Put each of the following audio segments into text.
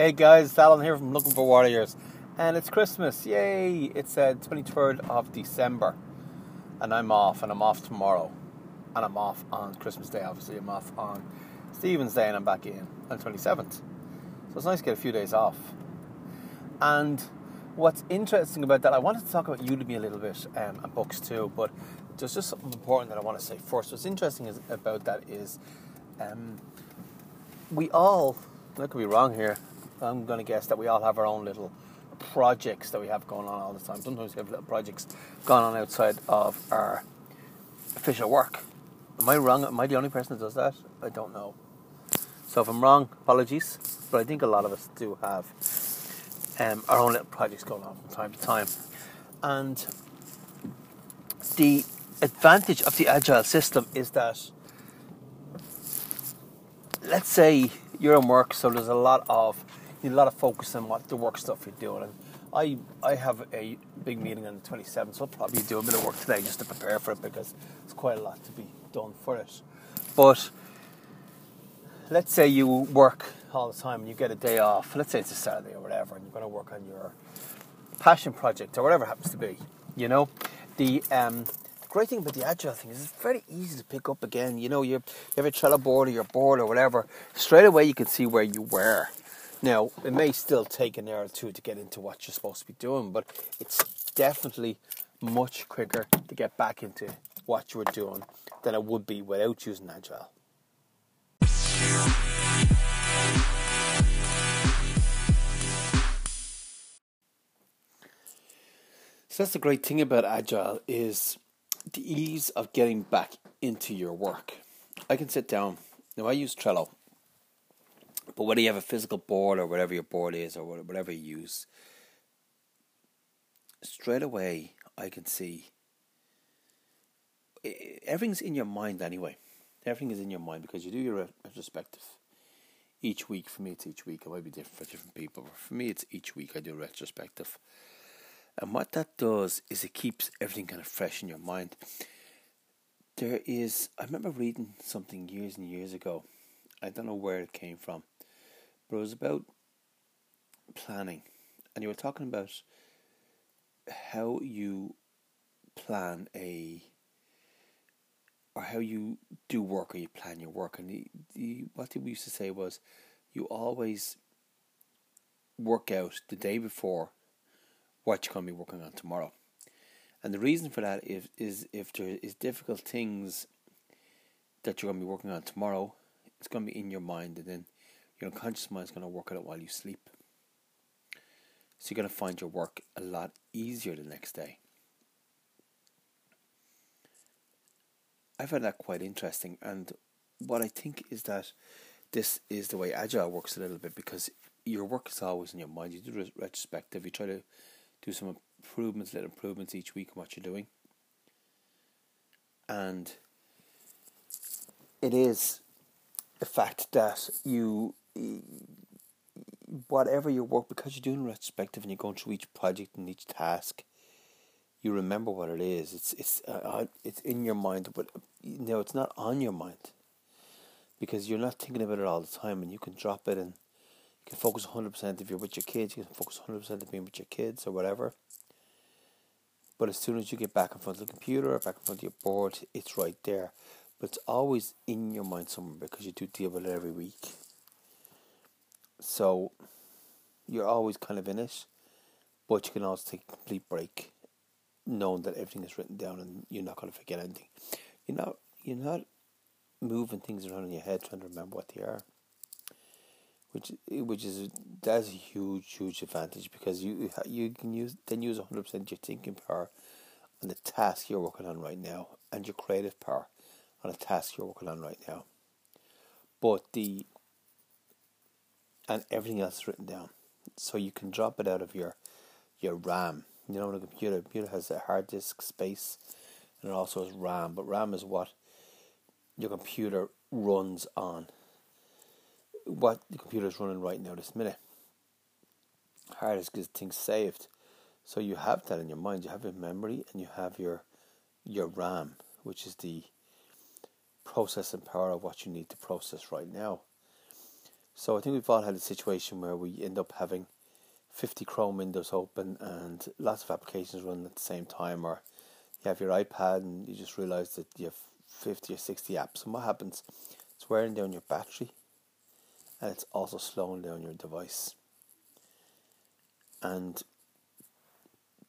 Hey guys, Alan here from Looking for Warriors, and it's Christmas! Yay! It's uh, 23rd of December, and I'm off, and I'm off tomorrow, and I'm off on Christmas Day. Obviously, I'm off on Stephen's Day, and I'm back in on 27th. So it's nice to get a few days off. And what's interesting about that, I wanted to talk about Udemy a little bit um, and books too, but there's just something important that I want to say first. What's interesting is, about that is um, we all, I could be wrong here, I'm going to guess that we all have our own little projects that we have going on all the time. Sometimes we have little projects going on outside of our official work. Am I wrong? Am I the only person that does that? I don't know. So if I'm wrong, apologies. But I think a lot of us do have um, our own little projects going on from time to time. And the advantage of the agile system is that, let's say you're in work, so there's a lot of a lot of focus on what the work stuff you're doing. And I I have a big meeting on the 27th, so I'll probably do a bit of work today just to prepare for it because it's quite a lot to be done for it. But let's say you work all the time and you get a day off. Let's say it's a Saturday or whatever, and you're going to work on your passion project or whatever it happens to be. You know, the um, great thing about the agile thing is it's very easy to pick up again. You know, you, you have a Trello board or your board or whatever. Straight away, you can see where you were. Now, it may still take an hour or two to get into what you're supposed to be doing, but it's definitely much quicker to get back into what you were doing than it would be without using Agile. So that's the great thing about Agile is the ease of getting back into your work. I can sit down. Now I use Trello but whether you have a physical board or whatever your board is or whatever you use, straight away I can see everything's in your mind anyway. Everything is in your mind because you do your retrospective each week. For me, it's each week. It might be different for different people. But for me, it's each week I do a retrospective. And what that does is it keeps everything kind of fresh in your mind. There is, I remember reading something years and years ago. I don't know where it came from but it was about planning, and you were talking about how you plan a or how you do work or you plan your work. And the, the what we used to say was you always work out the day before what you're going to be working on tomorrow. And the reason for that is, is if there is difficult things that you're going to be working on tomorrow it's going to be in your mind and then your unconscious mind is going to work it while you sleep. So you're going to find your work a lot easier the next day. I find that quite interesting, and what I think is that this is the way agile works a little bit because your work is always in your mind. You do retrospective. You try to do some improvements, little improvements each week on what you're doing, and it is the fact that you whatever your work, because you're doing retrospective and you're going through each project and each task, you remember what it is. It's it's uh, uh it's in your mind, but you know it's not on your mind because you're not thinking about it all the time, and you can drop it and you can focus hundred percent if you're with your kids. You can focus hundred percent of being with your kids or whatever. But as soon as you get back in front of the computer or back in front of your board, it's right there. But it's always in your mind somewhere because you do deal with it every week. So you're always kind of in it, but you can also take a complete break, knowing that everything is written down and you're not going to forget anything. You're not you're not moving things around in your head trying to remember what they are. Which which is that's a huge huge advantage because you you can use then use hundred percent your thinking power on the task you're working on right now and your creative power on a task you're working on right now. But the and everything else is written down. So you can drop it out of your your RAM. You know, on a computer, the computer has a hard disk space, and it also has RAM. But RAM is what your computer runs on. What the computer is running right now, this minute. Hard disk is things saved, so you have that in your mind. You have your memory, and you have your your RAM, which is the processing power of what you need to process right now. So I think we've all had a situation where we end up having 50 Chrome windows open and lots of applications running at the same time, or you have your iPad and you just realize that you have 50 or 60 apps. And what happens? It's wearing down your battery and it's also slowing down your device. And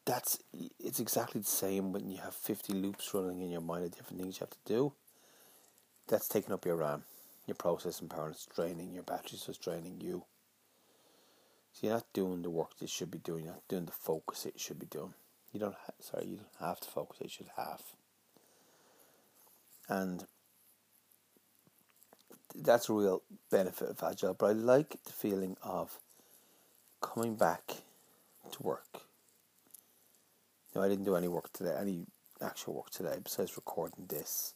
that's it's exactly the same when you have 50 loops running in your mind of different things you have to do. That's taking up your RAM, your processing power, and it's draining your battery, so it's draining you. So you're not doing the work that you should be doing, you're not doing the focus you should be doing. You don't ha- sorry, you don't have to focus, you should have. And that's a real benefit of agile. But I like the feeling of coming back to work. Know, I didn't do any work today, any actual work today besides recording this.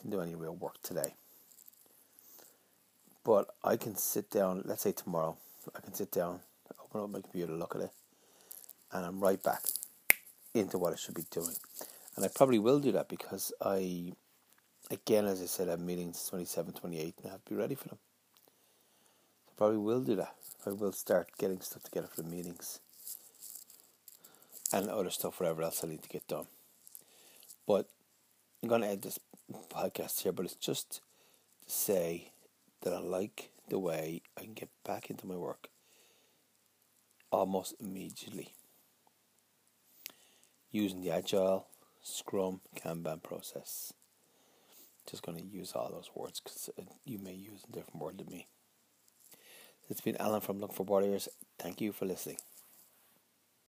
Didn't do any real work today. But I can sit down, let's say tomorrow, I can sit down, open up my computer, look at it, and I'm right back into what I should be doing. And I probably will do that because I again, as I said, I have meetings 27, 28, and I have to be ready for them. I probably will do that. I will start getting stuff together for the meetings and other stuff, whatever else I need to get done. But I'm going to end this podcast here, but it's just to say that I like the way I can get back into my work almost immediately using the Agile, Scrum, Kanban process just going to use all those words because uh, you may use a different word than me. It's been Alan from Look for Warriors. Thank you for listening.